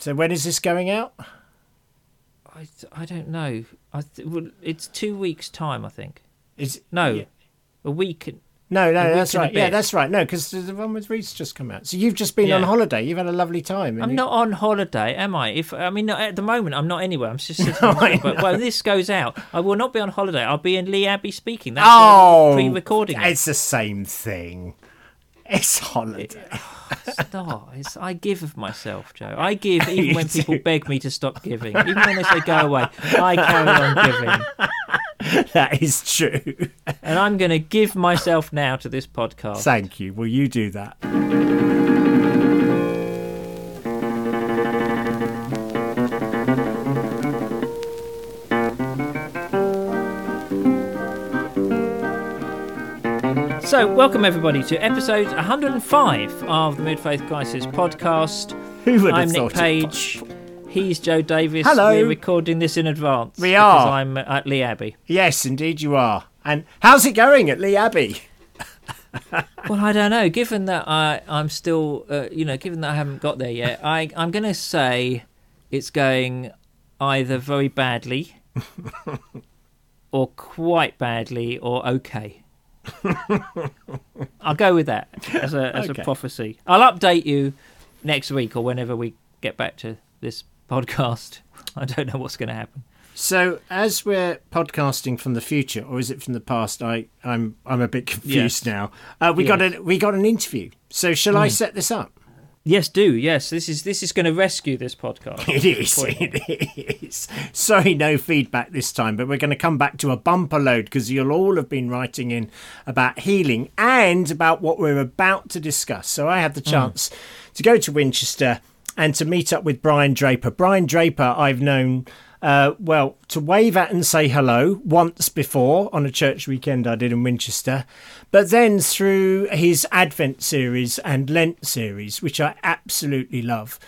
So when is this going out? I, I don't know. I th- well, it's two weeks time. I think. Is No, yeah. a week. and- No, no, that's week and a right. Yeah, that's right. No, because the one with Reese just come out. So you've just been on holiday. You've had a lovely time. I'm you- not on holiday, am I? If I mean, at the moment, I'm not anywhere. I'm just sitting. No, but when this goes out, I will not be on holiday. I'll be in Lee Abbey speaking. That's Oh, pre-recording. it. It's the same thing. It's holiday. It's not. It's, I give of myself, Joe. I give even when people do. beg me to stop giving. Even when they say go away, I carry on giving. that is true. And I'm going to give myself now to this podcast. Thank you. Will you do that? So, welcome everybody to episode 105 of the Mid Faith Crisis podcast. Who would have I'm Nick thought it Page. He's Joe Davis. Hello. We're recording this in advance. We because are. I'm at Lee Abbey. Yes, indeed you are. And how's it going at Lee Abbey? Well, I don't know. Given that I, I'm still, uh, you know, given that I haven't got there yet, I, I'm going to say it's going either very badly, or quite badly, or okay. I'll go with that as a as Okay. a prophecy. I'll update you next week or whenever we get back to this podcast. I don't know what's going to happen. So, as we're podcasting from the future, or is it from the past? I, I'm, I'm a bit confused now. Uh, we got a, we got an interview. So, shall Hmm. I set this up? Yes, do yes. This is this is going to rescue this podcast. It is. It is. Sorry, no feedback this time, but we're going to come back to a bumper load because you'll all have been writing in about healing and about what we're about to discuss. So I had the hmm. chance to go to Winchester and to meet up with Brian Draper. Brian Draper, I've known. Uh, well, to wave at and say hello once before on a church weekend I did in Winchester, but then through his Advent series and Lent series, which I absolutely love.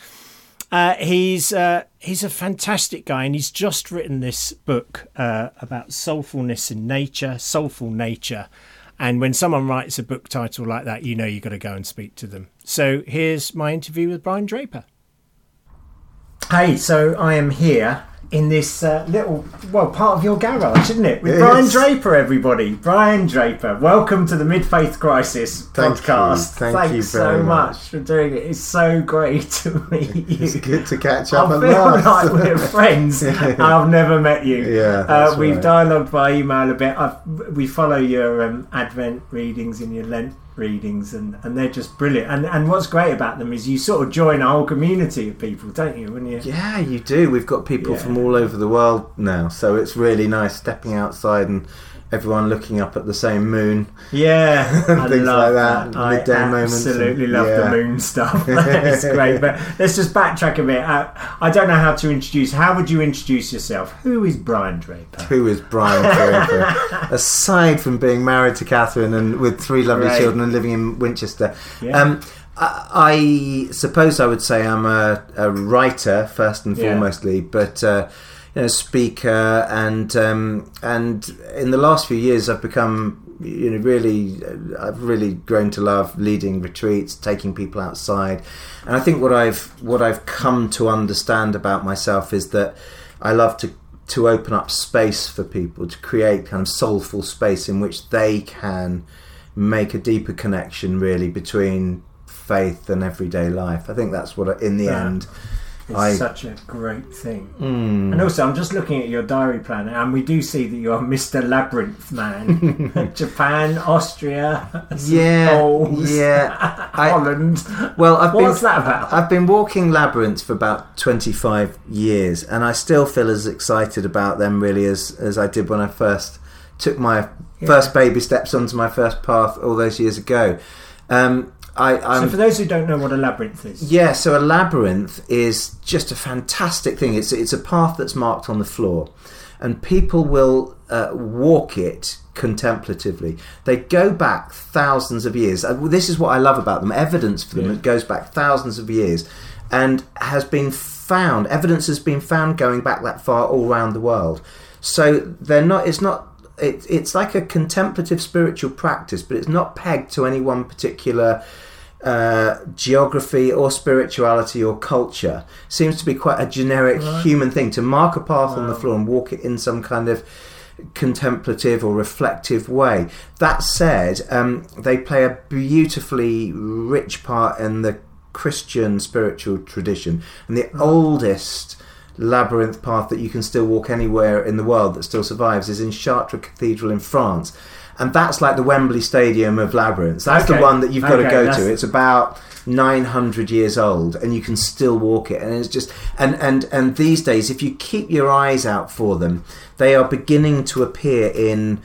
Uh, he's uh, he's a fantastic guy, and he's just written this book uh, about soulfulness in nature, soulful nature. And when someone writes a book title like that, you know you've got to go and speak to them. So here's my interview with Brian Draper. Hey, so I am here in this uh, little, well, part of your garage, isn't it? With It Brian is. Draper, everybody. Brian Draper, welcome to the Mid Faith Crisis Thank you. podcast. Thank Thanks you so much much. for doing it. It's so great to meet you. It's good to catch up I feel like we're friends. and I've never met you. Yeah, uh, we've right. dialogued by email a bit. I've, we follow your um, Advent readings and your Lent readings, and, and they're just brilliant. And and what's great about them is you sort of join a whole community of people, don't you? When you Yeah, you do. We've got people Yeah. from all over the world now, so it's really nice stepping outside and everyone looking up at the same moon. Yeah, I Things like that, I midday moments absolutely and- love the moon stuff. it's great. But let's just backtrack a bit. Uh, I don't know how to introduce. How would you introduce yourself? Who is Brian Draper? Who is Brian Draper? Aside from being married to Catherine and with three lovely Right. children and living in Winchester, Yeah. um, I, I suppose I would say I'm a, a writer first and Yeah. foremostly, but uh, you know, speaker and um, and in the last few years I've become you know really I've really grown to love leading retreats, taking people outside, and I think what I've what I've come to understand about myself is that I love to to open up space for people to create kind of soulful space in which they can make a deeper connection really between faith and everyday life. I think that's what I, in the Yeah. end It's I- such a great thing. Mm. And also, I'm just looking at your diary planner, and we do see that you're Mr. Labyrinth Man. Japan, Austria, yeah, Poles, yeah. I, Holland. well, I've What's been that about? I've been walking labyrinths for about 25 years, and I still feel as excited about them really as as I did when I first took my first baby steps onto my first path all those years ago. Um, I, I'm so, for those who don't know what a labyrinth is, Yeah, so a labyrinth is just a fantastic thing. It's it's a path that's marked on the floor, and people will uh, walk it contemplatively. They go back thousands of years. Uh, This is what I love about them. Evidence for them Yeah. that goes back thousands of years, and has been found. Evidence has been found going back that far all around the world. So they're not. It's not. It, it's like a contemplative spiritual practice, but it's not pegged to any one particular uh, geography or spirituality or culture seems to be quite a generic Right. human thing to mark a path on the floor and walk it in some kind of contemplative or reflective way. That said, um, they play a beautifully rich part in the Christian spiritual tradition and the oldest labyrinth path that you can still walk anywhere in the world that still survives is in Chartres Cathedral in France. And that's like the Wembley Stadium of labyrinths. That's the one that you've got to go that's- to. It's about 900 years old and you can still walk it and it's just and and and these days if you keep your eyes out for them they are beginning to appear in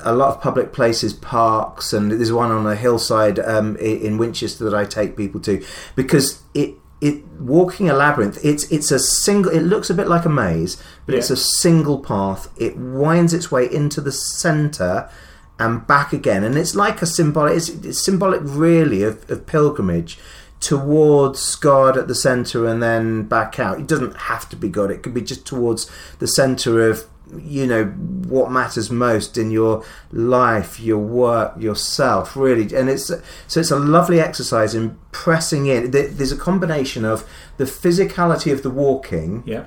a lot of public places parks and there's one on a hillside um, in Winchester that I take people to because it it walking a labyrinth it's it's a single it looks a bit like a maze but it's a single path it winds its way into the center and back again. And it's like a symbolic it's, it's symbolic really of, of pilgrimage towards god at the center and then back out. It doesn't have to be god. It could be just towards the center of you know what matters most in your life your work yourself really. And it's so it's a lovely exercise in pressing in. There's a combination of the physicality of the walking Yeah.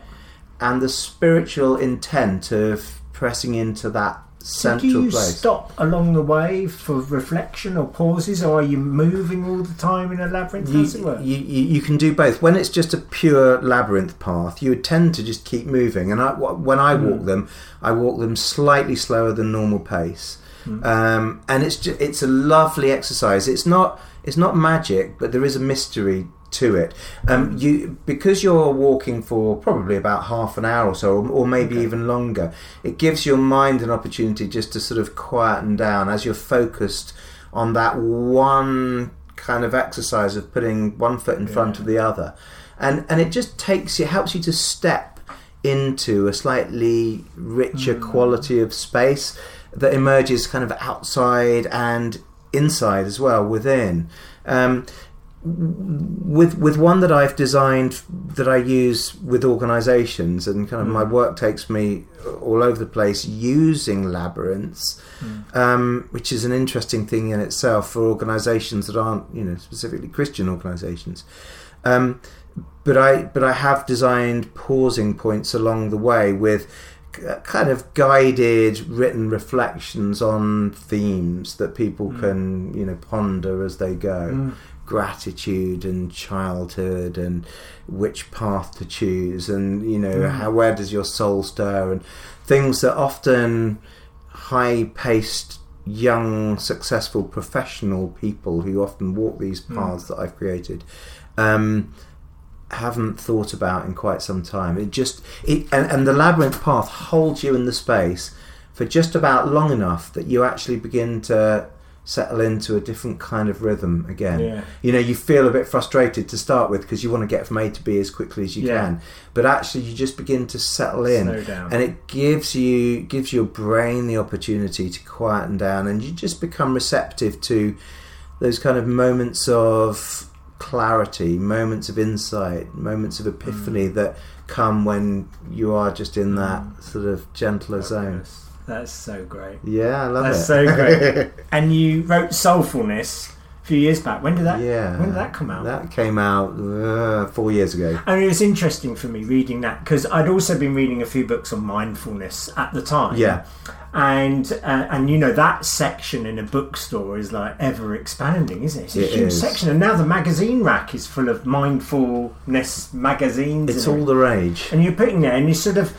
and the spiritual intent of pressing into that So do you place. stop along the way for reflection or pauses, or are you moving all the time in a labyrinth? You, How's it work? you, you, you can do both. When it's just a pure labyrinth path, you tend to just keep moving. And I, when I walk them, I walk them slightly slower than normal pace. Hmm. Um, and it's just, it's a lovely exercise. It's not it's not magic, but there is a mystery to it. Um, you because you're walking for probably about half an hour or so, or, or maybe Okay. even longer. It gives your mind an opportunity just to sort of quieten down as you're focused on that one kind of exercise of putting one foot in front of the other, and and it just takes it helps you to step into a slightly richer Hmm. quality of space that emerges kind of outside and inside as well within. Um, with with one that I've designed that I use with organisations and kind of my work takes me all over the place using labyrinths, um, which is an interesting thing in itself for organisations that aren't you know specifically Christian organisations. Um, but I but I have designed pausing points along the way with kind of guided written reflections on themes that people can you know ponder as they go Mm. Gratitude and childhood and which path to choose and you know Mm. how where does your soul stir and things that often high paced young successful professional people who often walk these Mm. paths that I've created um, haven't thought about in quite some time it just it and, and the labyrinth path holds you in the space for just about long enough that you actually begin to settle into a different kind of rhythm again. Yeah. you know you feel a bit frustrated to start with because you want to get from A to B as quickly as you Yeah. can. But actually you just begin to settle in. And it gives you gives your brain the opportunity to quieten down and you just become receptive to those kind of moments of clarity moments of insight moments of epiphany Mm. that come when you are just in that sort of gentler zone That's so great. yeah i love That's it so great. And you wrote Soulfulness a few years back. When did that? yeah When did that come out? that came out uh, four years ago And it was interesting for me reading that because I'd also been reading a few books on mindfulness at the time. yeah and uh, and you know that section in a bookstore is like ever expanding, isn't it? It's a It huge is. section, and now the magazine rack is full of mindfulness magazines. it's all the rage and you're putting there, and you sort of,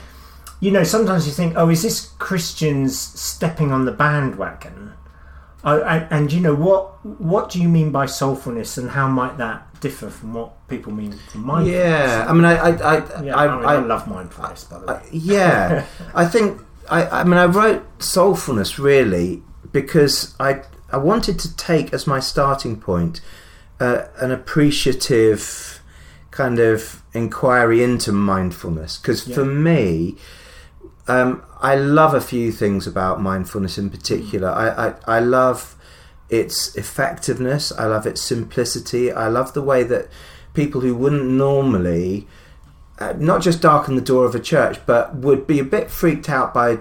you know, sometimes you think, oh, is this Christians stepping on the bandwagon? Oh, and, and you know what? What do you mean by soulfulness, and how might that differ from what people mean from mindfulness? yeah i mean i i i, yeah. I, I, mean, I, love mindfulness, by the way. I- yeah, I think I, I mean I wrote soulfulness really because I I wanted to take as my starting point uh, an appreciative kind of inquiry into mindfulness because Yeah. for me um, I love a few things about mindfulness in particular. I, I, I love its effectiveness. I love its simplicity. I love the way that people who wouldn't normally uh, not just darken the door of a church, but would be a bit freaked out by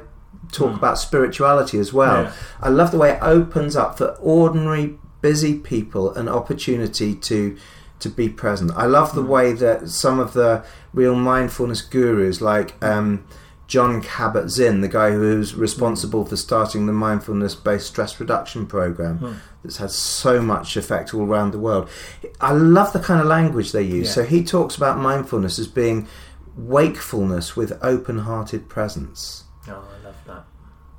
talk Mm. about spirituality as well. Yeah. I love the way it opens up for ordinary busy people an opportunity to to be present. I love the way that some of the real mindfulness gurus, like um, Jon Kabat-Zinn, the guy who's responsible for starting the mindfulness-based stress reduction program, hmm. that's had so much effect all around the world. I love the kind of language they use. Yeah. So he talks about mindfulness as being wakefulness with open-hearted presence. Oh, I love that.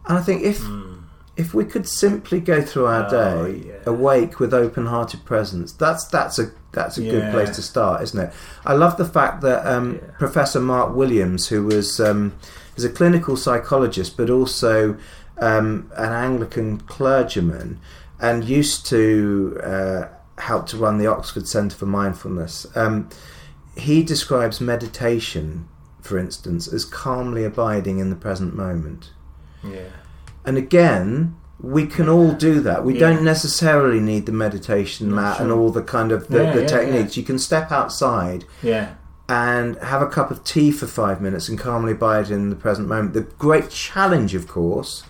And I think if hmm. if we could simply go through our Oh, day yeah. awake with open-hearted presence, that's that's a that's a good place to start, isn't it? I love the fact that um, Yeah. Professor Mark Williams, who was um, is a clinical psychologist, but also um, an Anglican clergyman, and used to uh, help to run the Oxford Centre for Mindfulness. Um, he describes meditation, for instance, as calmly abiding in the present moment. Yeah. And again, we can all do that. We Yeah. don't necessarily need the meditation mat and all the kind of the, Yeah, the yeah, techniques. You can step outside Yeah. and have a cup of tea for five minutes and calmly abide in the present moment. The great challenge, of course,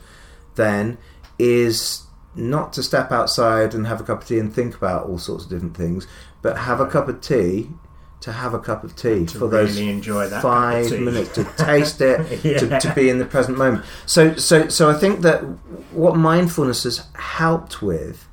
then is not to step outside and have a cup of tea and think about all sorts of different things, but have a cup of tea to have a cup of tea for those really enjoy that five minutes to taste it Yeah. to, to be in the present moment. So so so i think that what mindfulness has helped with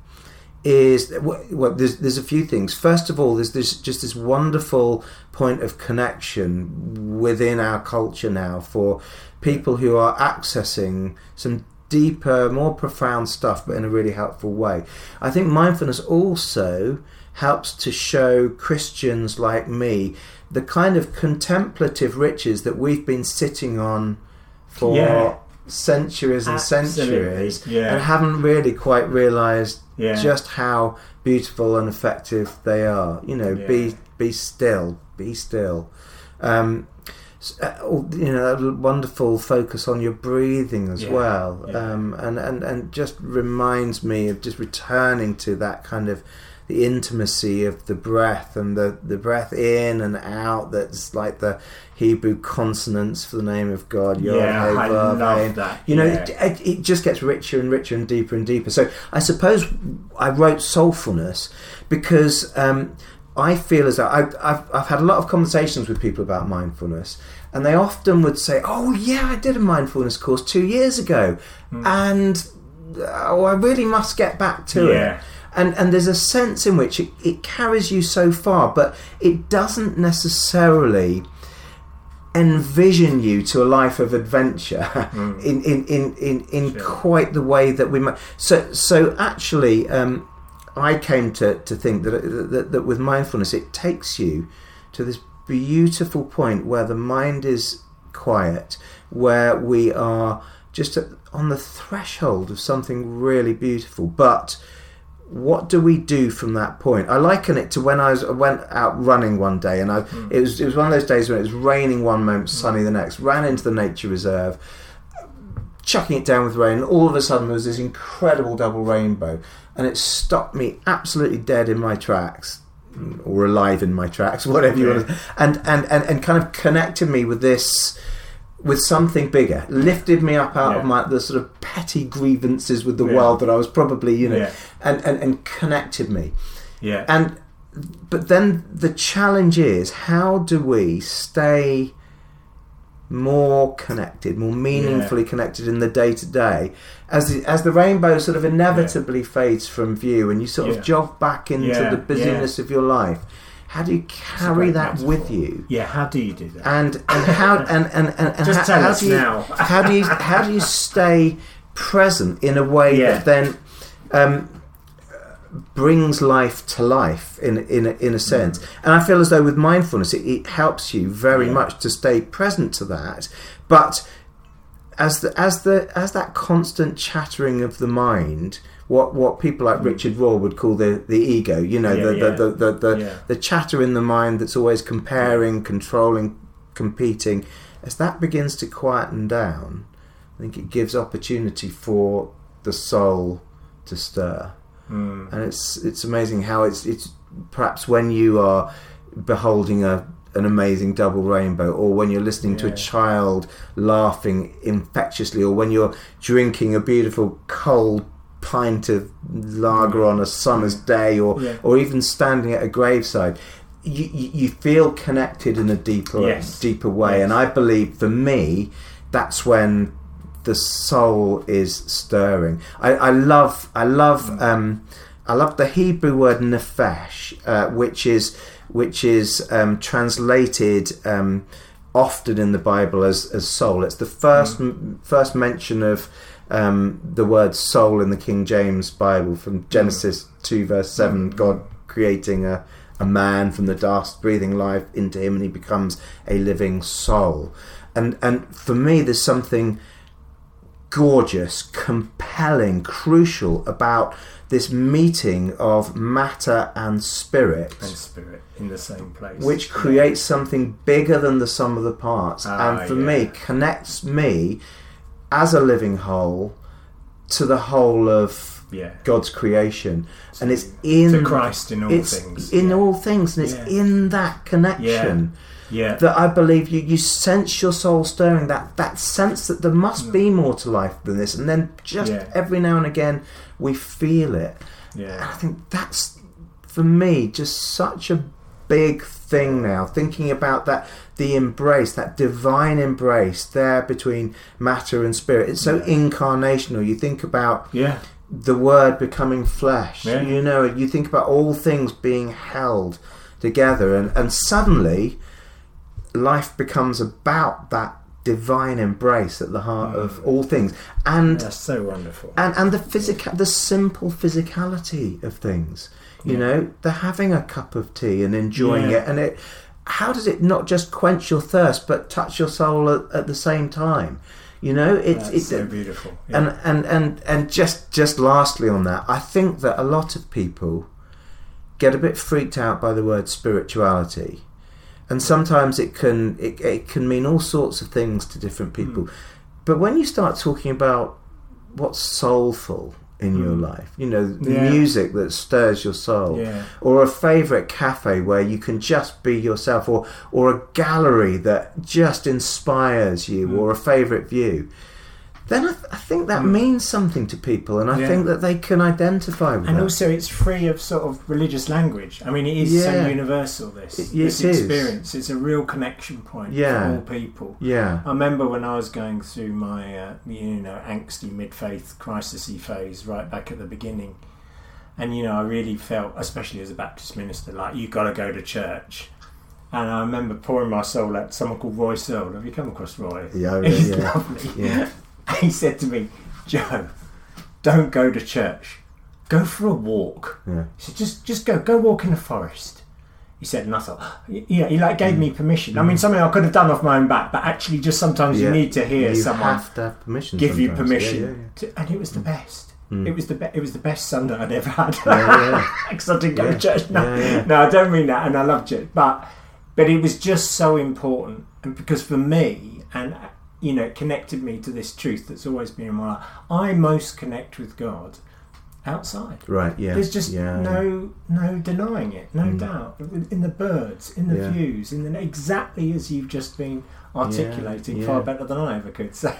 is well there's, there's a few things. First of all there's this just this wonderful point of connection within our culture now for people who are accessing some deeper more profound stuff but in a really helpful way. I think mindfulness also helps to show christians like me the kind of contemplative riches that we've been sitting on for Yeah. centuries and Absolutely, centuries yeah. and haven't really quite realized Yeah. just how beautiful and effective they are. You know, be be still, be still. Um, uh, you know, that wonderful focus on your breathing as well, um, and and and just reminds me of just returning to that kind of the intimacy of the breath and the the breath in and out. That's like the Hebrew consonants for the name of God. Yod, Yeah, Hey, I love Hey. that. You know, Yeah. it, it, just gets richer and richer and deeper and deeper. So I suppose I wrote Soulfulness because um, I feel as though I've, I've, I've had a lot of conversations with people about mindfulness, and they often would say, "Oh yeah, I did a mindfulness course two years ago, Hmm. and oh, I really must get back to Yeah. it." And and there's a sense in which it, it carries you so far, but it doesn't necessarily envision you to a life of adventure in, in, in, in, in Hmm. Sure. quite the way that we might. So, so actually, um, I came to, to think that, that, that with mindfulness, it takes you to this beautiful point where the mind is quiet, where we are just at, on the threshold of something really beautiful. But what do we do from that point? I liken it to when I was I went out running one day, and I hmm. it was it was one of those days when it was raining one moment, sunny the next. Ran into the nature reserve, chucking it down with rain. And all of a sudden, there was this incredible double rainbow, and it stopped me absolutely dead in my tracks, or alive in my tracks, whatever you want. And, and and and kind of connected me with this with something bigger, lifted me up out of my the sort of petty grievances with the Yeah. world that I was probably, you know, Yeah. and, and and connected me. Yeah. And but then the challenge is how do we stay more connected, more meaningfully connected in the day to day, as the, as the rainbow sort of inevitably fades from view, and you sort Yeah. of jog back into Yeah, the busyness of your life. How do you carry that metaphor. with you? yeah. How do you do that? and and how and and, and, and Just how, tell how us do you, now. how do you how do you stay present in a way Yeah. that then um, brings life to life in in a, in a sense and I feel as though with mindfulness it, it helps you very Mm. Yeah. much to stay present to that but as the as the as that constant chattering of the mind what what people like Richard Rohr would call the the ego you know Mm. Yeah, the, yeah. the, the the the Yeah. the chatter in the mind that's always comparing controlling competing as that begins to quieten down I think it gives opportunity for the soul to stir Mm. and it's it's amazing how it's it's perhaps when you are beholding a an amazing double rainbow or when you're listening to a child laughing infectiously or when you're drinking a beautiful cold pint of lager on a summer's day, or Yeah. or even standing at a graveside. You, you, feel connected in a deeper Yes. deeper way, Yes. and I believe for me, that's when the soul is stirring. I, I love I love Mm. um, I love the Hebrew word nefesh, uh, which is which is um, translated um, often in the Bible as, as soul. It's the first m- first mention of um, the word soul in the King James Bible from Genesis two verse seven. God creating a a man from the dust, breathing life into him, and he becomes a living soul. And and for me, there's something gorgeous, compelling, crucial about this meeting of matter and spirit, and spirit in the same place. which creates something bigger than the sum of the parts. Ah, and for yeah. me, connects me as a living whole to the whole of yeah. God's creation. And it's in to Christ in all it's things. in yeah. all things, and it's Yeah. in that connection yeah. that I believe you, you sense your soul stirring that that sense that there must be mm. more to life than this, and then just Yeah. every now and again we feel it. And I think that's for me just such a big thing now. Thinking about that the embrace, that divine embrace there between matter and spirit. It's so Yeah. incarnational. You think about Yeah. the word becoming flesh. Yeah. You know, you think about all things being held together, and, and suddenly life becomes about that divine embrace at the heart of Mm. all things, and That's so wonderful. and and the physical, the simple physicality of things. You Yeah. know, the having a cup of tea and enjoying Yeah. it, and it. How does it not just quench your thirst, but touch your soul at, at the same time? You know, it's That's it's so beautiful. Yeah. and and and and just just lastly on that, I think that a lot of people get a bit freaked out by the word spirituality, and sometimes it can it, it can mean all sorts of things to different hmm. people. But when you start talking about what's soulful in your Mm. life, you know, the Yeah. music that stirs your soul, yeah. or a favorite cafe where you can just be yourself or or a gallery that just inspires you Mm. or a favorite view then I, th- I think that Mm. means something to people and I Yeah. think that they can identify with And that. also, it's free of sort of religious language. I mean, it is Yeah. so universal. This It- this it is. experience. It's a real connection point Yeah. for all people. yeah I remember when I was going through my, uh, you know, angsty mid-faith crisisy phase right back at the beginning, and you know, I really felt, especially as a Baptist minister, like you've got to go to church. And I remember pouring my soul out to someone called Roy Searle. Have you come across Roy? yeah He's yeah lovely. yeah He said to me, Joe, don't go to church. Go for a walk. yeah He said, just just go, go walk in the forest. He said, and I thought, you know, he like gave me mm. permission. I mm. mean, something I could have done off my own back, but actually, just sometimes Yeah. you need to hear you someone to give you permission, yeah. To, and it was the mm. best. Mm. It was the be- it was the best Sunday I'd ever had. Because I didn't go to church. No, no, I don't mean that, and I love church, but but it was just so important, and because for me, and you know, connected me to this truth that's always been in my life. I most connect with God outside. right yeah There's just yeah, no no denying it, no Mm. doubt. In the birds, in the Yeah. views, in the exactly as you've just been articulating, yeah. far better than I ever could. So,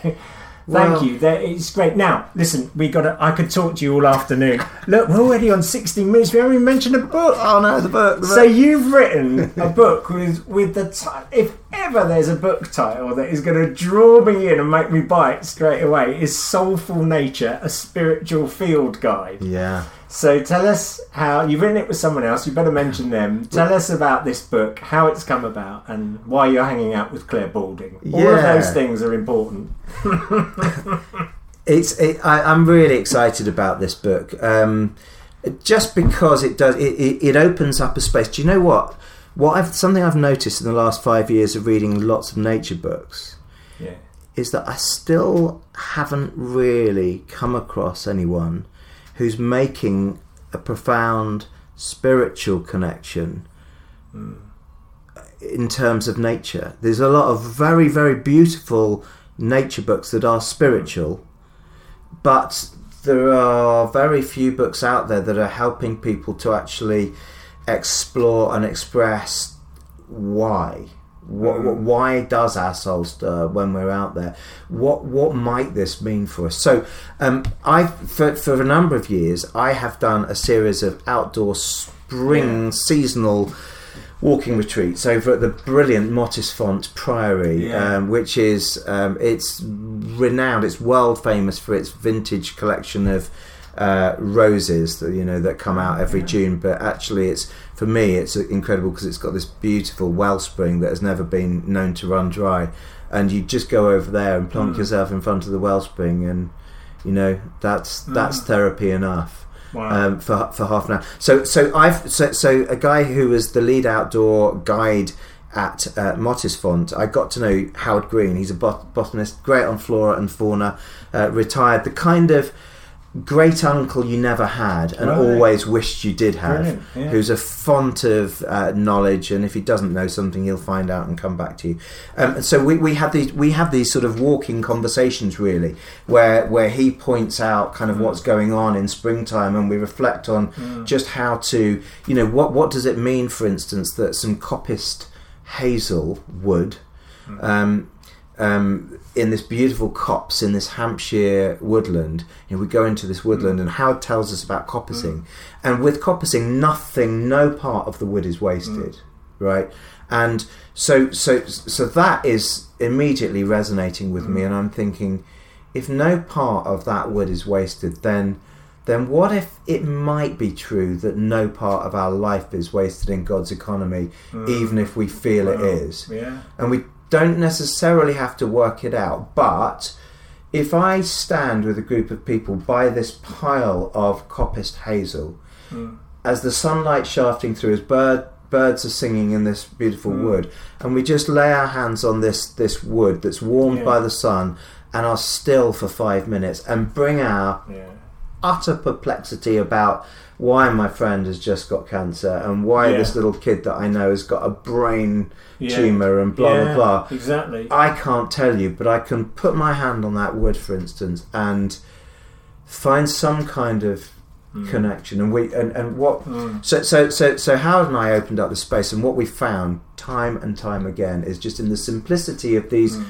Thank you. That it's great. Now, listen, we got. to I could talk to you all afternoon. Look, we're already on 16 minutes. We haven't even mentioned a book. oh no the book the So you've written a book with with the title. If ever there's a book title that is going to draw me in and make me buy it straight away, is "Soulful Nature: A Spiritual Field Guide." yeah So tell us how you've written it with someone else. You better mention them. Tell us about this book, how it's come about, and why you're hanging out with Clare Balding. All of those things are important. it's it, I, I'm really excited about this book um, just because it does it, it, it opens up a space do you know what what I've something I've noticed in the last five years of reading lots of nature books Yeah. is that I still haven't really come across anyone who's making a profound spiritual connection Mm. in terms of nature. There's a lot of very, very beautiful nature books that are spiritual, but there are very few books out there that are helping people to actually explore and express why What, what, why does our soul stir when we're out there? What what might this mean for us? So, um, I for for a number of years I have done a series of outdoor spring seasonal walking retreats over at the brilliant Mottisfont Priory, Yeah. um, which is um, it's renowned. It's world famous for its vintage collection of uh, roses that you know that come out every June. But actually, it's for me, it's incredible because it's got this beautiful wellspring that has never been known to run dry, and you just go over there and plonk yourself in front of the wellspring, and you know that's that's therapy enough Wow. um, for for half an hour. So so I've so, so a guy who was the lead outdoor guide at uh, Mottisfont, I got to know Howard Green. He's a bot- botanist, great on flora and fauna, uh, retired. The kind of great uncle you never had and Right. always wished you did have, yeah. who's a font of uh, knowledge. And if he doesn't know something, he'll find out and come back to you. Um, and so we, we had these we have these sort of walking conversations really, where where he points out kind of what's going on in springtime, and we reflect on just how to you know what what does it mean, for instance, that some coppiced hazel wood. Um, um, in this beautiful copse in this Hampshire woodland. You know, we go into this woodland, and Howard tells us about coppicing. Mm. And with coppicing, nothing, no part of the wood is wasted, mm. right? And so, so, so that is immediately resonating with me, mm. and I'm thinking, if no part of that wood is wasted, then then what if it might be true that no part of our life is wasted in God's economy, even if we feel it is? yeah. and we don't necessarily have to work it out. But if I stand with a group of people by this pile of coppiced hazel, hmm. as the sunlight shafting through, as bird birds are singing in this beautiful hmm. wood, and we just lay our hands on this this wood that's warmed Yeah. by the sun and are still for five minutes, and bring our Yeah. Utter perplexity about why my friend has just got cancer and why Yeah. this little kid that I know has got a brain Yeah. tumor and blah Yeah, blah blah. Exactly. I can't tell you, but I can put my hand on that wood, for instance, and find some kind of hmm. connection. And we and, and what hmm. so so so so Howard and I opened up the space, and what we found time and time again is just in the simplicity of these hmm.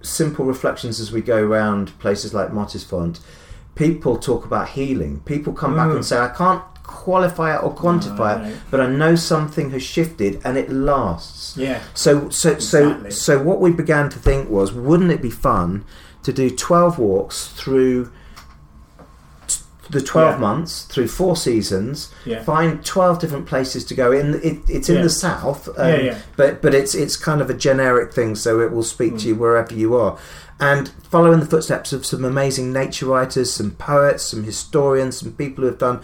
simple reflections as we go around places like Mottisfont. People talk about healing. People come back and say, "I can't qualify it or quantify it, but I know something has shifted, and it lasts." Yeah. So, so, Exactly. so, so, what we began to think was, wouldn't it be fun to do twelve walks through t- the twelve Yeah. months, through four seasons, Yeah. find twelve different places to go. In it, it's in Yeah. the south, um, Yeah, yeah. but but it's it's kind of a generic thing, so it will speak Mm. to you wherever you are. And follow in the footsteps of some amazing nature writers, some poets, some historians, some people who have done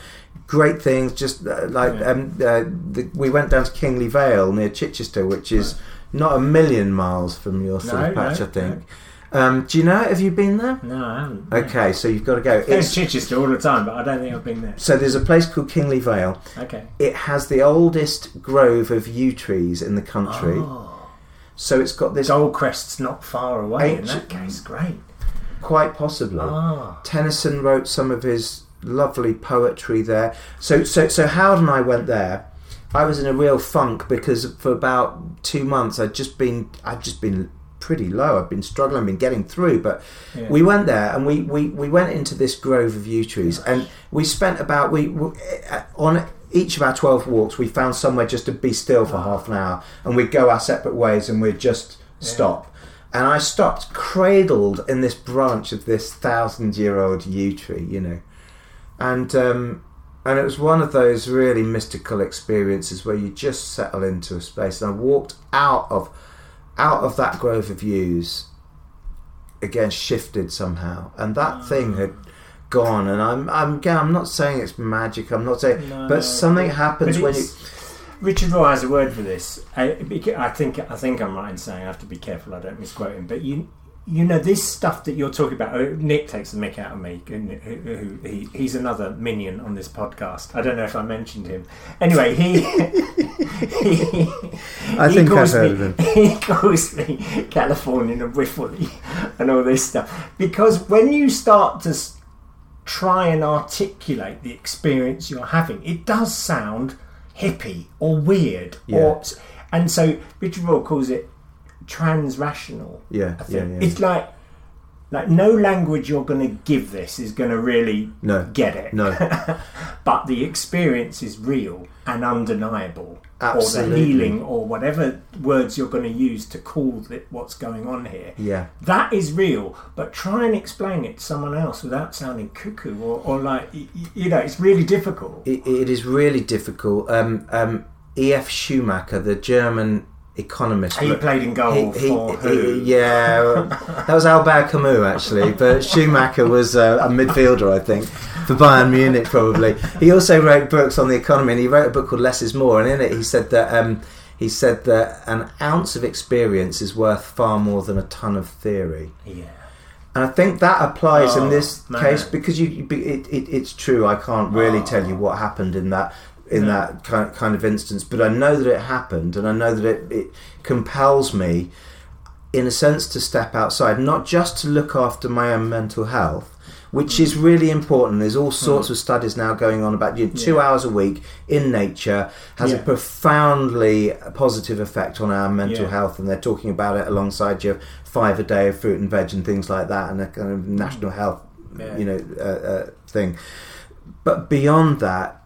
great things. Just uh, like Yeah. um, uh, the, we went down to Kingley Vale near Chichester, which is not a million miles from your sort No, of patch, no, I think. Um, do you know? Have you been there? No, I haven't. Okay, so you've got to go. It's It's, Chichester all the time, but I don't think I've been there. so there's a place called Kingley Vale. Okay. It has the oldest grove of yew trees in the country. Oh, So it's got this Goldcrest's not far away in that case. Great. quite possibly. Ah. Tennyson wrote some of his lovely poetry there. So so so Howard and I went there. I was in a real funk because for about two months I'd just been I'd just been pretty low. I've been struggling, I've been getting through. But Yeah. we went there and we, we, we went into this grove of yew trees and we spent about we, we on each of our 12 walks we found somewhere just to be still for half an hour and we'd go our separate ways and we'd just stop. And i stopped cradled in this branch of this thousand year old yew tree you know. And um and it was one of those really mystical experiences where you just settle into a space. And i walked out of out of that grove of yews again shifted somehow. And that thing had gone and I'm I'm again I'm not saying it's magic I'm not saying No, but something but- happens but when you Richard Rohr has a word for this. I, I think I think I'm right in saying I have to be careful I don't misquote him. But you you know this stuff that you're talking about. uh, Nick takes the mick out of me. Who, he, he's another minion on this podcast. I don't know if I mentioned him. Anyway, he. he I he think I've calls heard me, of him. He calls me Californian and Whiffley and all this stuff because when you start to try and articulate the experience you're having, it does sound hippie or weird Yeah. or and so Richard Rohr calls it transrational. Yeah, yeah, yeah. it's like like no language you're going to give this is going to really No. get it. No. but the experience is real and undeniable. Or the healing, or whatever words you're going to use to call it what's going on here. Yeah. That is real, but try and explain it to someone else without sounding cuckoo or, or like, you know, it's really difficult. It, it is really difficult. Um, um, E.F. Schumacher, the German economist, He played in goal he- he- for he- who? yeah, that was Albert Camus actually, but Schumacher was uh, a midfielder, I think, for Bayern Munich probably. He also wrote books on the economy, and he wrote a book called Less Is More, and in it he said that um, he said that an ounce of experience is worth far more than a ton of theory. Yeah. And I think that applies Oh, in this man. case because you, you it, it, it's true. I can't really Oh. tell you what happened in that in No. that kind kind of instance, but I know that it happened, and I know that it, it compels me, in a sense, to step outside, not just to look after my own mental health. Which is really important. There's all sorts of studies now going on about you know, two. Yeah. hours a week in nature has a profoundly positive effect on our mental Yeah. health, and they're talking about it alongside your five a day of fruit and veg and things like that, and a kind of national health, Yeah. you know, uh, uh, thing. But beyond that,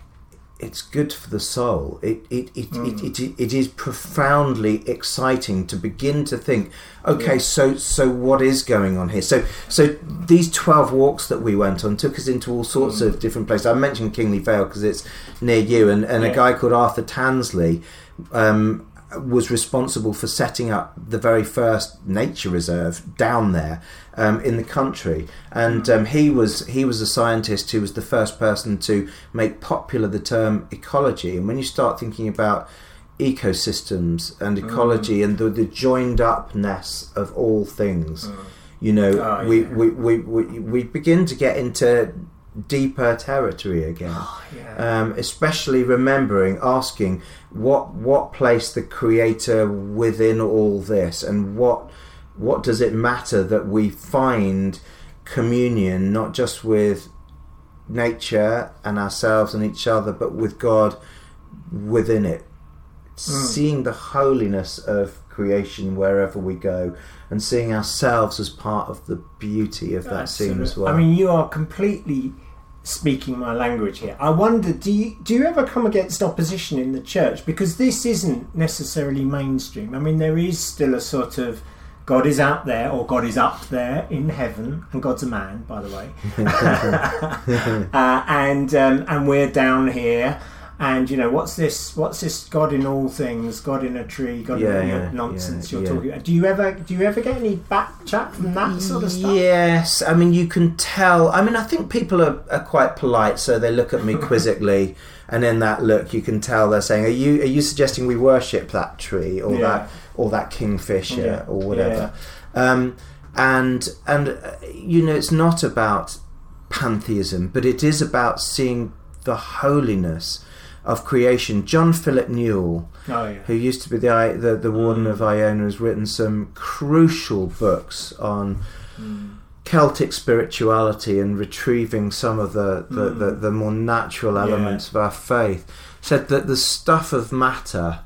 it's good for the soul. It it, it, Mm. it, it, it is profoundly exciting to begin to think. Okay, Yeah. so so what is going on here? So so these twelve walks that we went on took us into all sorts of different places. I mentioned Kingley Vale because it's near you, and, and a guy called Arthur Tansley. Um, was responsible for setting up the very first nature reserve down there um, in the country, and um, he was he was a scientist who was the first person to make popular the term ecology. And when you start thinking about ecosystems and ecology and the, the joined upness of all things, you know, Oh, we, yeah. we, we, we we begin to get into deeper territory again. Yeah. um, especially remembering asking what what place the creator within all this and what what does it matter that we find communion not just with nature and ourselves and each other but with God within it? Seeing the holiness of creation wherever we go and seeing ourselves as part of the beauty of that scene as well. I mean, you are completely speaking my language here. I wonder, do you do you ever come against opposition in the church because this isn't necessarily mainstream? I mean, there is still a sort of God is out there or God is up there in heaven, and God's a man, by the way, uh, and um, and we're down here. And you know what's this? What's this? God in all things, God in a tree, God Yeah, in all yeah, nonsense yeah, you're talking. about. Do you ever? Do you ever get any back chat from that sort of stuff? Yes, I mean you can tell. I mean I think people are, are quite polite, so they look at me quizzically, and in that look you can tell they're saying, "Are you are you suggesting we worship that tree or that or that kingfisher or whatever?" Um, and and uh, you know it's not about pantheism, but it is about seeing the holiness of creation. John Philip Newell Oh yeah. who used to be the the, the warden of Iona, has written some crucial books on hmm. Celtic spirituality and retrieving some of the, the, the, hmm. the more natural Yeah. elements of our faith. Said that the stuff of matter,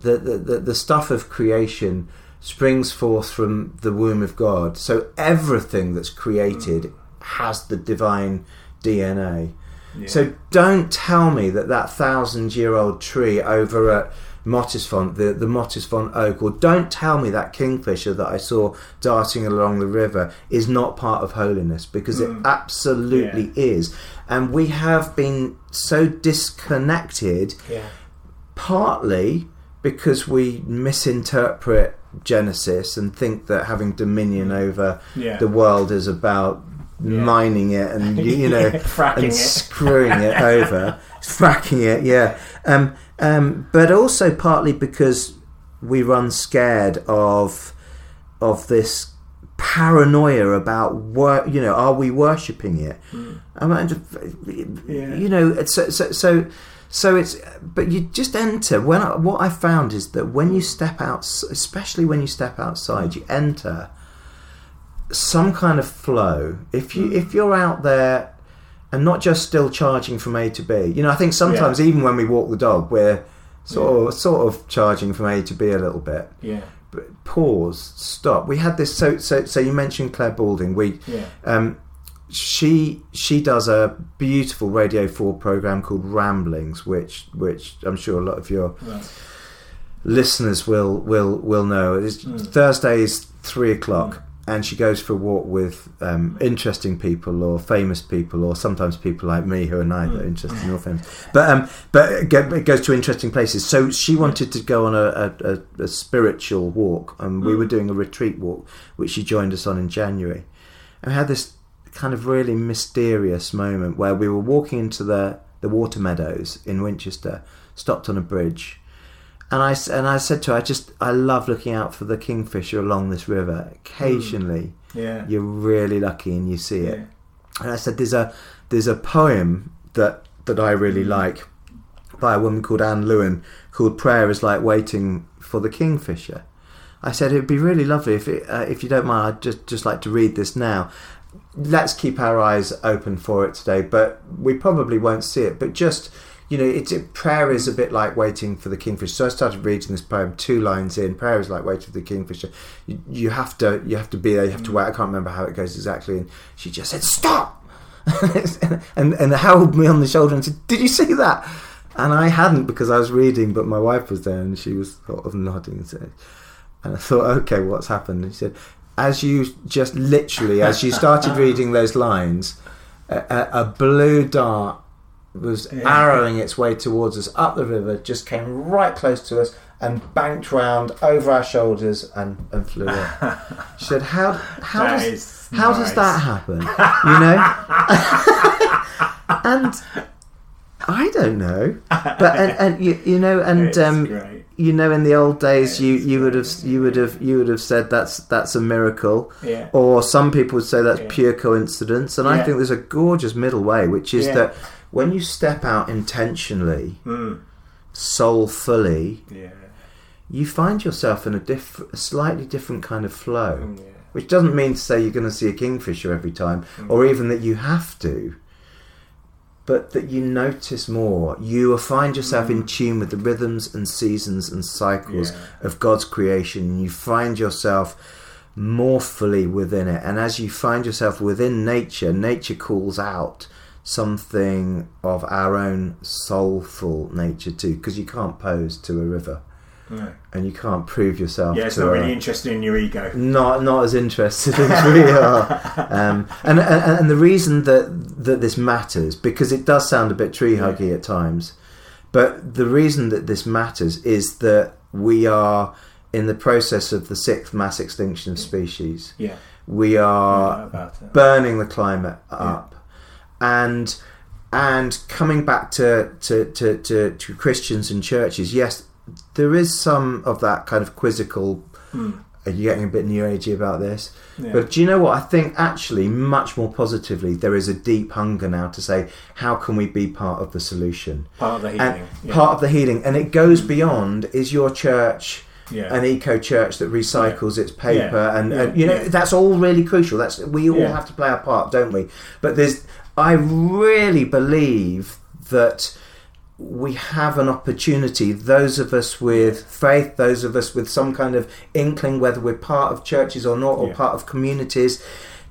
the, the, the, the stuff of creation, springs forth from the womb of God. So everything that's created hmm. has the divine DNA. Yeah. So don't tell me that that thousand year old tree over at Mottisfont, the, the Mottisfont oak, or don't tell me that kingfisher that I saw darting along the river is not part of holiness because it mm. absolutely is. And we have been so disconnected yeah. partly because we misinterpret Genesis and think that having dominion mm. over Yeah. the world is about mining it and you, you know Fracking and it. screwing it over, fracking it, yeah. Um, um, but also partly because we run scared of of this paranoia about what you know are we worshipping it I mean, Yeah. you know it's so, so so so it's but you just enter when I, what I found is that when you step out especially when you step outside you enter some kind of flow if you if you're out there and not just still charging from A to B you know I think sometimes even when we walk the dog we're sort of sort of charging from A to B a little bit. Yeah. But pause, stop. We had this. So so so you mentioned Clare Balding. We Yeah. um, she she does a beautiful Radio Four program called Ramblings, which which I'm sure a lot of your Right. listeners will will will know. It's Mm. Thursdays three o'clock, and she goes for a walk with um, interesting people or famous people, or sometimes people like me who are neither Mm. interesting nor famous. But um, but it goes to interesting places. So she wanted to go on a, a, a, spiritual walk, and we Mm. were doing a retreat walk, which she joined us on in January. And we had this kind of really mysterious moment where we were walking into the the water meadows in Winchester, stopped on a bridge and I and I said to her, I just I love looking out for the kingfisher along this river. Occasionally, Yeah. you're really lucky and you see it. Yeah. And I said, there's a there's a poem that that I really Mm. like by a woman called Ann Lewin called "Prayer is like waiting for the kingfisher." I said it'd be really lovely if it, uh, if you don't mind, I'd just just like to read this now. Let's keep our eyes open for it today, but we probably won't see it. But just you know, it's it, prayer is a bit like waiting for the kingfisher. So I started reading this poem two lines in. Prayer is like waiting for the kingfisher. You, you have to you have to be there. You have to mm. wait. I can't remember how it goes exactly. And she just said, "Stop!" and and held me on the shoulder and said, "Did you see that?" And I hadn't because I was reading, but my wife was there and she was sort of nodding and said, and I thought, okay, what's happened? And she said, as you just literally, as you started reading those lines, a, a, a blue dart was Yeah. arrowing its way towards us up the river, just came right close to us and banked round over our shoulders and, and flew in. She said, how, how That does how does that happen? You know? and I don't know. But and, and you, you know and um you know in the old days you, you would have you would have you would have said that's that's a miracle Yeah. or some people would say that's Yeah. pure coincidence and I think there's a gorgeous middle way which is that when you step out intentionally Mm. soulfully Yeah. you find yourself in a diff- a slightly different kind of flow Mm, yeah. which doesn't mean to say you're going to see a kingfisher every time, or even that you have to, but that you notice more. You will find yourself in tune with the rhythms and seasons and cycles Yeah. of God's creation, and you find yourself more fully within it. And as you find yourself within nature, nature calls out something of our own soulful nature too, because you can't pose to a river. No. And you can't prove yourself Yeah, it's to not a, really interested in your ego. not not as interested as we are. Um, and, and and the reason that that this matters because it does sound a bit tree huggy at times, but the reason that this matters is that we are in the process of the sixth mass extinction of species. Yeah. We are Know about it. burning the climate up and and coming back to to, to, to to Christians and churches yes there is some of that kind of quizzical hmm. are you getting a bit new agey about this? Yeah. but do you know what? I think actually much more positively there is a deep hunger now to say how can we be part of the solution? Part of the healing. and yeah. part of the healing. And it goes beyond is your church yeah. an eco church that recycles its paper? And, and you know that's all really crucial. That's we all have to play our part don't we? But there's i really believe that we have an opportunity those of us with faith those of us with some kind of inkling whether we're part of churches or not or Yeah. part of communities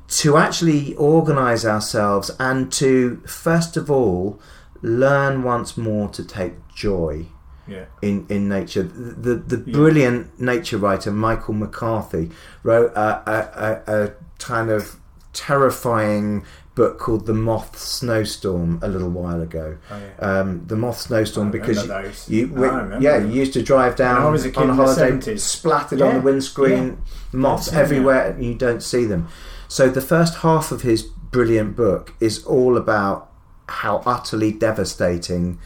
to actually organize ourselves and to first of all learn once more to take joy yeah. in, in nature. The the brilliant nature writer Michael McCarthy wrote a, a, a, a kind of terrifying book called The Moth Snowstorm a little while ago. Oh, yeah. Um, the Moth Snowstorm because you, you I yeah you used to drive down When I was a kid on a holiday 70s. splattered on the Yeah, windscreen moths Yeah. everywhere and you don't see them. So the first half of his brilliant book is all about how utterly devastating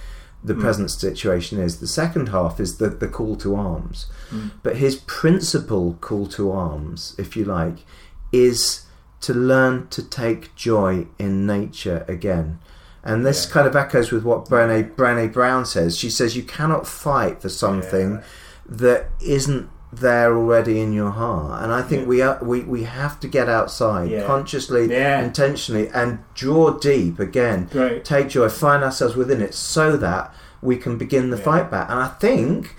the Hmm. present situation is. The second half is the, the call to arms. Hmm. But his principal call to arms, if you like, is to learn to take joy in nature again. And this Yeah. kind of echoes with what Brené, Brené Brown says. She says you cannot fight for something Yeah. that isn't there already in your heart. And I think Yeah. we are we, we have to get outside consciously, intentionally, and draw deep again Great. take joy, find ourselves within it, so that we can begin the fight back. And I think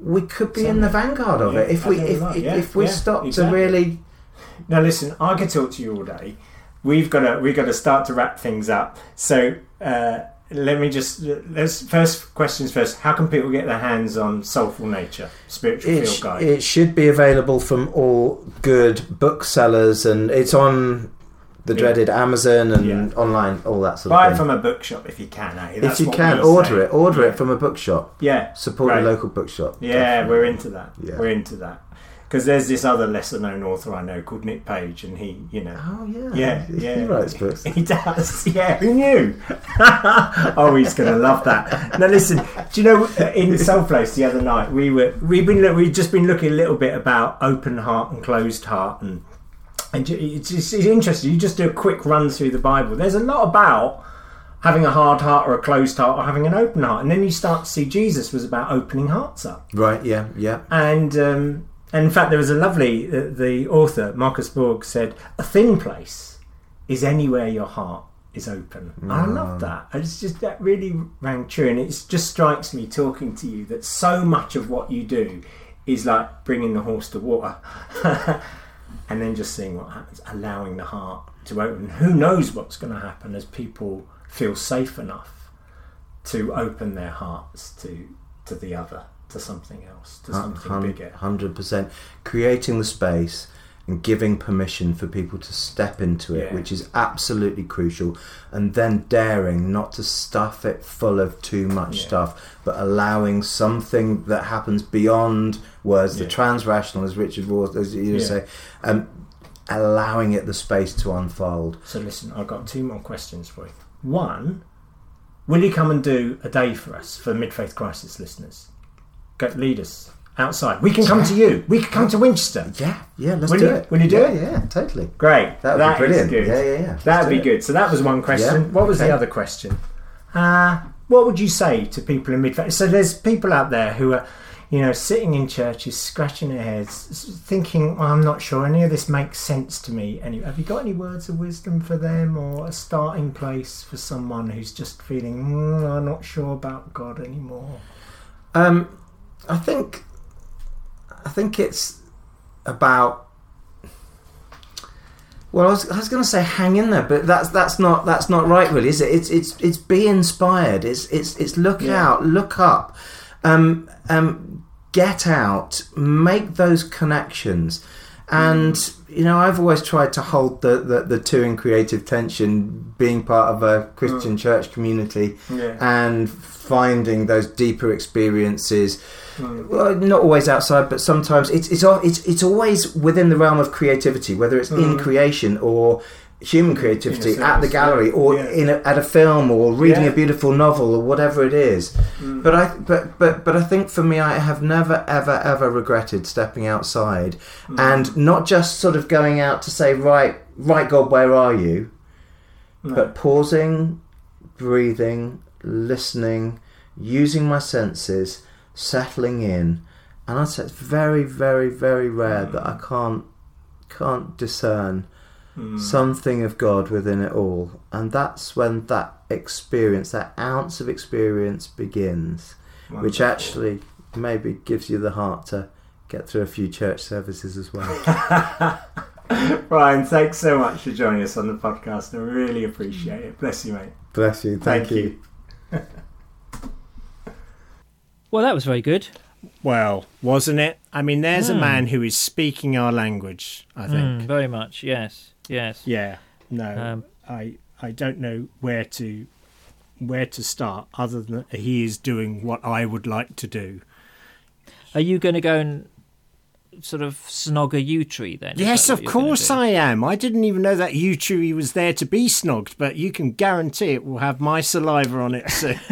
we could be in the vanguard of it if we if, if, if we stop exactly. to really. Now listen, I could talk to you all day. We've got to we've got to start to wrap things up. So uh, let me just let's first questions first. How can people get their hands on Soulful Nature Spiritual It, Field sh- Guide? it should be available from all good booksellers, and it's on the dreaded Amazon and Yeah. online, all that sort Buy of it from a bookshop if you can. Eh? if you can, order say. it. Order Yeah. it from a bookshop. Yeah, Support Right. your local bookshop. yeah, Definitely. we're into that. Yeah. We're into that because there's this other lesser known author I know called Nick Page, and he, you know. Oh yeah, Yeah, He yeah. writes books. He does, yeah. Who knew? oh, he's going to love that. Now, listen. Do you know in Soul Place the other night we were we've been we've just been looking a little bit about open heart and closed heart and and it's, it's, it's interesting. You just do a quick run through the Bible. There's a lot about having a hard heart or a closed heart or having an open heart, and then you start to see Jesus was about opening hearts up. Right? Yeah, yeah. And um, and in fact, there was a lovely uh, the author Marcus Borg said, "A thin place is anywhere your heart is open." I love that. It's just that really rang true, and it just strikes me talking to you that so much of what you do is like bringing the horse to water, and then just seeing what happens, allowing the heart to open. Who knows what's going to happen as people feel safe enough to open their hearts to to the other, to something else, to something bigger. Hundred percent. Creating the space and giving permission for people to step into it, Yeah. which is absolutely crucial, and then daring not to stuff it full of too much Yeah. stuff, but allowing something that happens beyond words, the Yeah. transrational, as Richard Rohr, as you say, um, allowing it the space to unfold. So listen, I've got two more questions for you. One, will you come and do a day for us for Mid Faith Crisis listeners? Go lead us outside. We can come to you. We can come to Winchester. Yeah, yeah, let's Will do you- it. will you do yeah, it? Yeah, totally. Great. That would That be brilliant. good. Yeah, yeah, yeah. That'd be it. good. So that was one question. Yeah, What was the other question? Uh, what would you say to people in mid? So there's people out there who are, you know, sitting in churches, scratching their heads, thinking, well, "I'm not sure any of this makes sense to me." Any, have you got any words of wisdom for them, or a starting place for someone who's just feeling, mm, "I'm not sure about God anymore"? Um, I think, I think it's about. Well, I was, I was going to say hang in there, but that's that's not that's not right, really, is it? It's it's it's be inspired. It's it's it's look Yeah. out, look up, um, um, get out, make those connections, and you know I've always tried to hold the, the the two in creative tension, being part of a Christian mm. church community Yeah. and finding those deeper experiences. Mm. Well, not always outside, but sometimes it's it's it's it's always within the realm of creativity, whether it's in mm. creation or human creativity a at the gallery yeah. or Yeah. in a, at a film or reading Yeah. a beautiful novel or whatever it is. Mm. But I but but but I think for me, I have never ever ever regretted stepping outside mm. and not just sort of going out to say right right God, where are you? but pausing, breathing, listening, using my senses, settling in, and I'd say it's very, very, very rare mm. that I can't can't discern something of God within it all, and that's when that experience, that ounce of experience, begins, which actually maybe gives you the heart to get through a few church services as well. Brian, thanks so much for joining us on the podcast. I really appreciate it. Bless you, mate. Bless you. Thank, Thank you. you. Well, that was very good. Well, wasn't it? I mean, there's a Hmm. man who is speaking our language. I think. Mm, very much. Yes. Yes. Yeah. No, Um, I I don't know where to where to start other than he is doing what I would like to do. Are you going to go and sort of snog a yew tree then? Yes, of course? I am. I didn't even know that yew tree was there to be snogged, but you can guarantee it will have my saliva on it soon.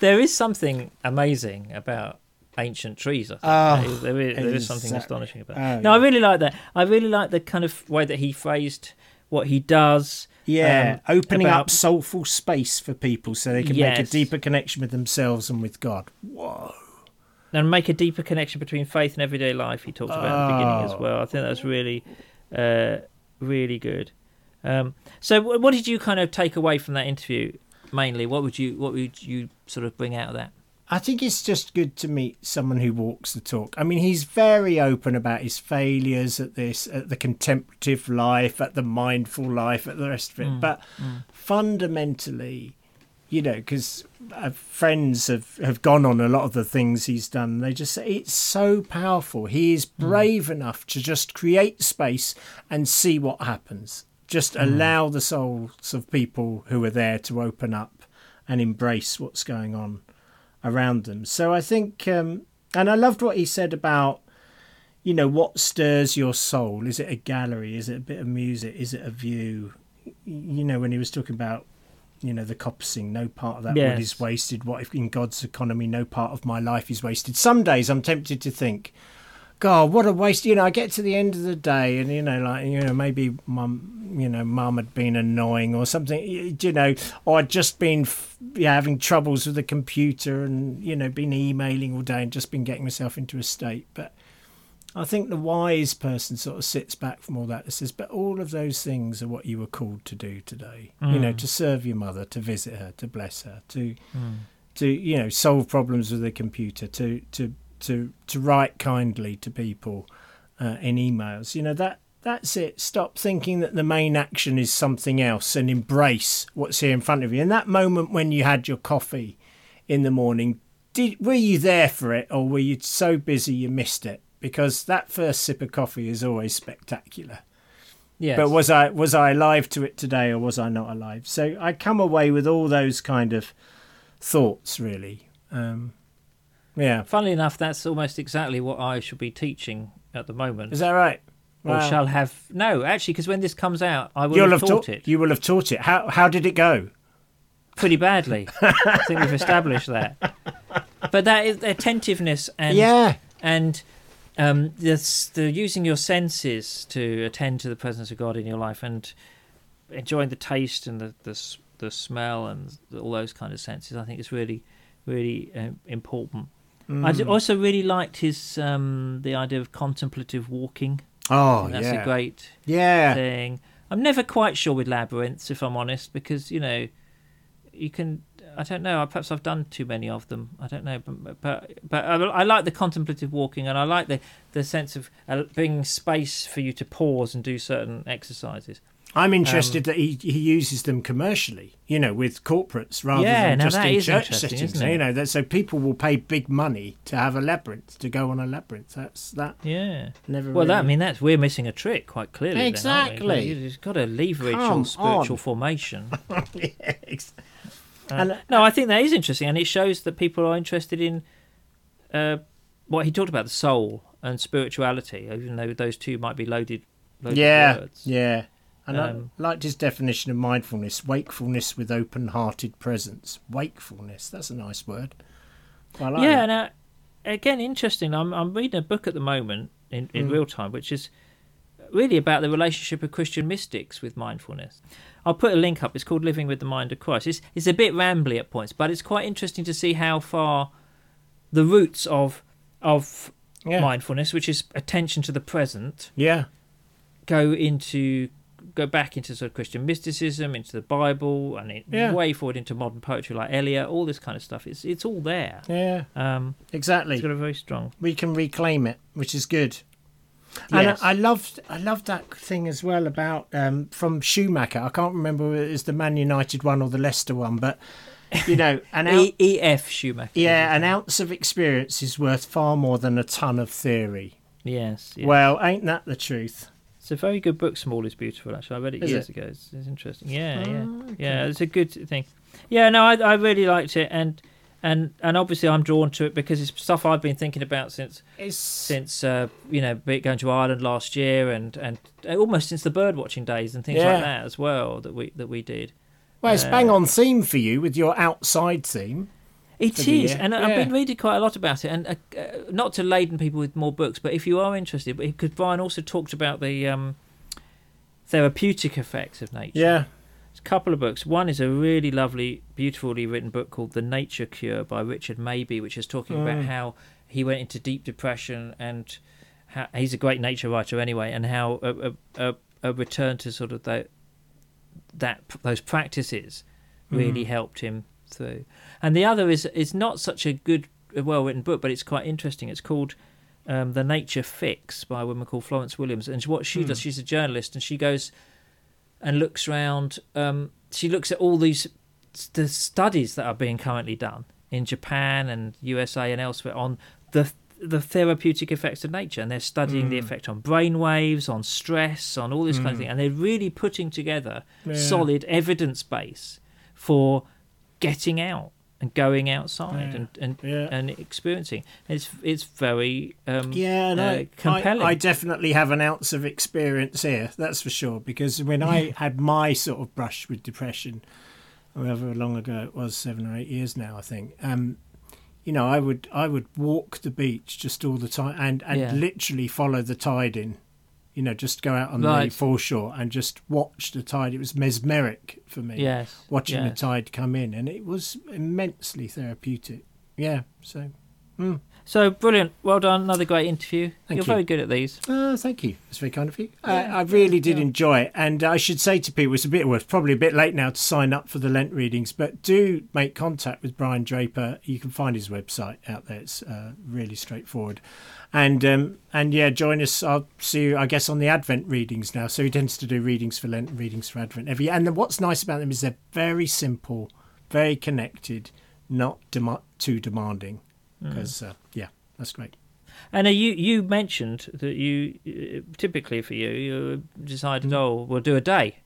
There is something amazing about ancient trees. I think Oh, there is, there is something exactly. astonishing about. Oh, no, I really like that. I really like the kind of way that he phrased what he does. Yeah, um, opening about- up soulful space for people so they can make a deeper connection with themselves and with God. Whoa. and make a deeper connection between faith and everyday life. He talked about at the beginning as Oh. well. I think that's really, uh, really good. Um, so, what did you kind of take away from that interview? mainly? What would you what would you sort of bring out of that? I think it's just good to meet someone who walks the talk. I mean, he's very open about his failures at this, at the contemplative life, at the mindful life, at the rest of it. Mm, but fundamentally, you know, because uh, friends have, have gone on a lot of the things he's done. They just say it's so powerful. He is brave enough to just create space and see what happens. Just allow the souls of people who are there to open up and embrace what's going on around them. So I think, um, and I loved what he said about, you know, what stirs your soul? Is it a gallery? Is it a bit of music? Is it a view? You know, when he was talking about, you know, the coppicing, no part of that wood is wasted. What if in God's economy, no part of my life is wasted? Some days I'm tempted to think, God, what a waste! You know, I get to the end of the day, and you know, like you know, maybe mum, you know, mum had been annoying or something, you know, or I'd just been f- yeah, having troubles with the computer, and you know, been emailing all day and just been getting myself into a state. But I think the wise person sort of sits back from all that and says, but all of those things are what you were called to do today. You know, mm. to serve your mother, to visit her, to bless her, to mm. to you know solve problems with the computer, to to to to write kindly to people uh, in emails. You know that that's it. Stop thinking that the main action is something else and embrace what's here in front of you. In that moment when you had your coffee in the morning, did were you there for it or were you so busy you missed it? Because that first sip of coffee is always spectacular. Yes. But was I was I alive to it today or was I not alive? So I come away with all those kind of thoughts really. Um, yeah. Funnily enough, that's almost exactly what I should be teaching at the moment. Is that right? or Wow. shall have no, actually, because when this comes out, I will You'll have have taught taught it You will have taught it. How how did it go? pretty badly. I think we've established that. But that is attentiveness and yeah. and um, the, the using your senses to attend to the presence of God in your life and enjoying the taste and the the, the smell and all those kind of senses. I think is really really um, important. I d- Mm. also really liked his um, the idea of contemplative walking. Oh, That's yeah. a great yeah. thing. I'm never quite sure with labyrinths, if I'm honest, because you know, you can. I don't know. Perhaps I've done too many of them. I don't know, but but but I, I like the contemplative walking, and I like the the sense of uh, bringing space for you to pause and do certain exercises. I'm Um, interested that he, he uses them commercially, you know, with corporates rather Yeah, than just in church settings. You know, that so people will pay big money to have a labyrinth, to go on a labyrinth. That's that Yeah. never Well, that I mean that's we're missing a trick quite clearly. then? Exactly. You- You've got to leverage Come your spiritual on. formation. Yeah, ex- Uh, And- no, I think that is interesting, and it shows that people are interested in uh, what he talked about the soul and spirituality, even though those two might be loaded, loaded yeah, words. yeah. And Um, I liked his definition of mindfulness: wakefulness with open-hearted presence. Wakefulness. That's a nice word. Like yeah, that. and uh, again, interesting. I'm I'm reading a book at the moment in, in Mm. real time, which is really about the relationship of Christian mystics with mindfulness. I'll put a link up. It's called Living with the Mind of Christ. It's it's a bit rambly at points, but it's quite interesting to see how far the roots of of yeah. mindfulness, which is attention to the present, yeah. go into go back into sort of Christian mysticism, into the Bible, and it, Yeah. way forward into modern poetry like Eliot. All this kind of stuff. It's it's all there. Yeah, Um, exactly. it's got a very strong. we can reclaim it, which is good. And Yes. I I loved, I loved that thing as well about um, from Schumacher. I can't remember whether it's the Man United one or the Leicester one, but you know, an ounce, E- E.F. Schumacher. yeah, an ounce of experience is worth far more than a ton of theory. Yes. yeah. Well, ain't that the truth? It's a very good book. Small is beautiful. Actually, I read it Is years it? ago. It's, it's interesting. Yeah, yeah, Oh, okay. yeah. It's a good thing. Yeah, no, I I really liked it, and and and obviously I'm drawn to it because it's stuff I've been thinking about since It's since uh, you know going to Ireland last year and and almost since the bird watching days and things Yeah. like that as well that we that we did. well, it's uh, bang on theme for you with your outside theme. It the year, and I've been reading quite a lot about it, and uh, uh, not to laden people with more books, but if you are interested, because Brian also talked about the um, therapeutic effects of nature. Yeah, There's a couple of books. One is a really lovely, beautifully written book called The Nature Cure by Richard Mabey, which is talking about Mm. how he went into deep depression and how, he's a great nature writer anyway, and how a, a, a, a return to sort of that that those practices really helped him through. And the other is is not such a good, well written book, but it's quite interesting. It's called um, The Nature Fix by a woman called Florence Williams. And what she does, she's a journalist, and she goes and looks around. Um, she looks at all these the studies that are being currently done in Japan and USA and elsewhere on the the therapeutic effects of nature, and they're studying the effect on brain waves, on stress, on all this kind of thing, and they're really putting together Yeah. solid evidence base for getting out and going outside Yeah. and and, Yeah. and experiencing. It's it's very um, Yeah, uh, I, compelling. I, I definitely have an ounce of experience here, that's for sure. Because when I had my sort of brush with depression, however long ago it was, seven or eight years now, I think. Um, you know, I would I would walk the beach just all the time and and Yeah. literally follow the tide in. You know, just go out on Right. the foreshore and just watch the tide. It was mesmeric for me. yes watching the tide come in, and it was immensely therapeutic. Yeah, so. mm. So brilliant! Well done, another great interview. Thank You're you. very good at these. Oh, thank you. That's very kind of you. Yeah, I, I really did yeah. enjoy it, and I should say to people, it's a bit well, it's probably a bit late now to sign up for the Lent readings, but do make contact with Brian Draper. You can find his website out there. It's uh, really straightforward, and um, and yeah, join us. I'll see you, I guess, on the Advent readings now. So he tends to do readings for Lent, and readings for Advent every year. And then what's nice about them is they're very simple, very connected, not dem- too demanding. Mm. Because uh, yeah, that's great. And uh, you you mentioned that you uh, typically for you you decided Mm. oh we'll do a day.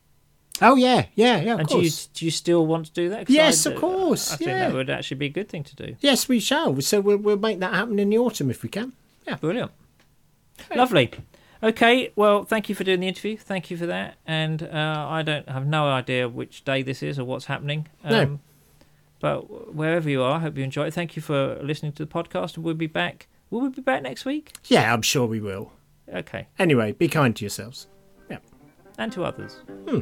Oh yeah, yeah, yeah. Of and do you do you still want to do that? Yes, I, of course, I think yeah. that would actually be a good thing to do. Yes, we shall. So we'll, we'll make that happen in the autumn if we can. Yeah, brilliant. Lovely. Okay, well, thank you for doing the interview. Thank you for that. And uh, I don't have no idea which day this is or what's happening. Um, No. But wherever you are, I hope you enjoy it. Thank you for listening to the podcast. And we'll be back. Will we be back next week? Yeah, I'm sure we will. Okay. Anyway, be kind to yourselves. Yeah. And to others. Hmm.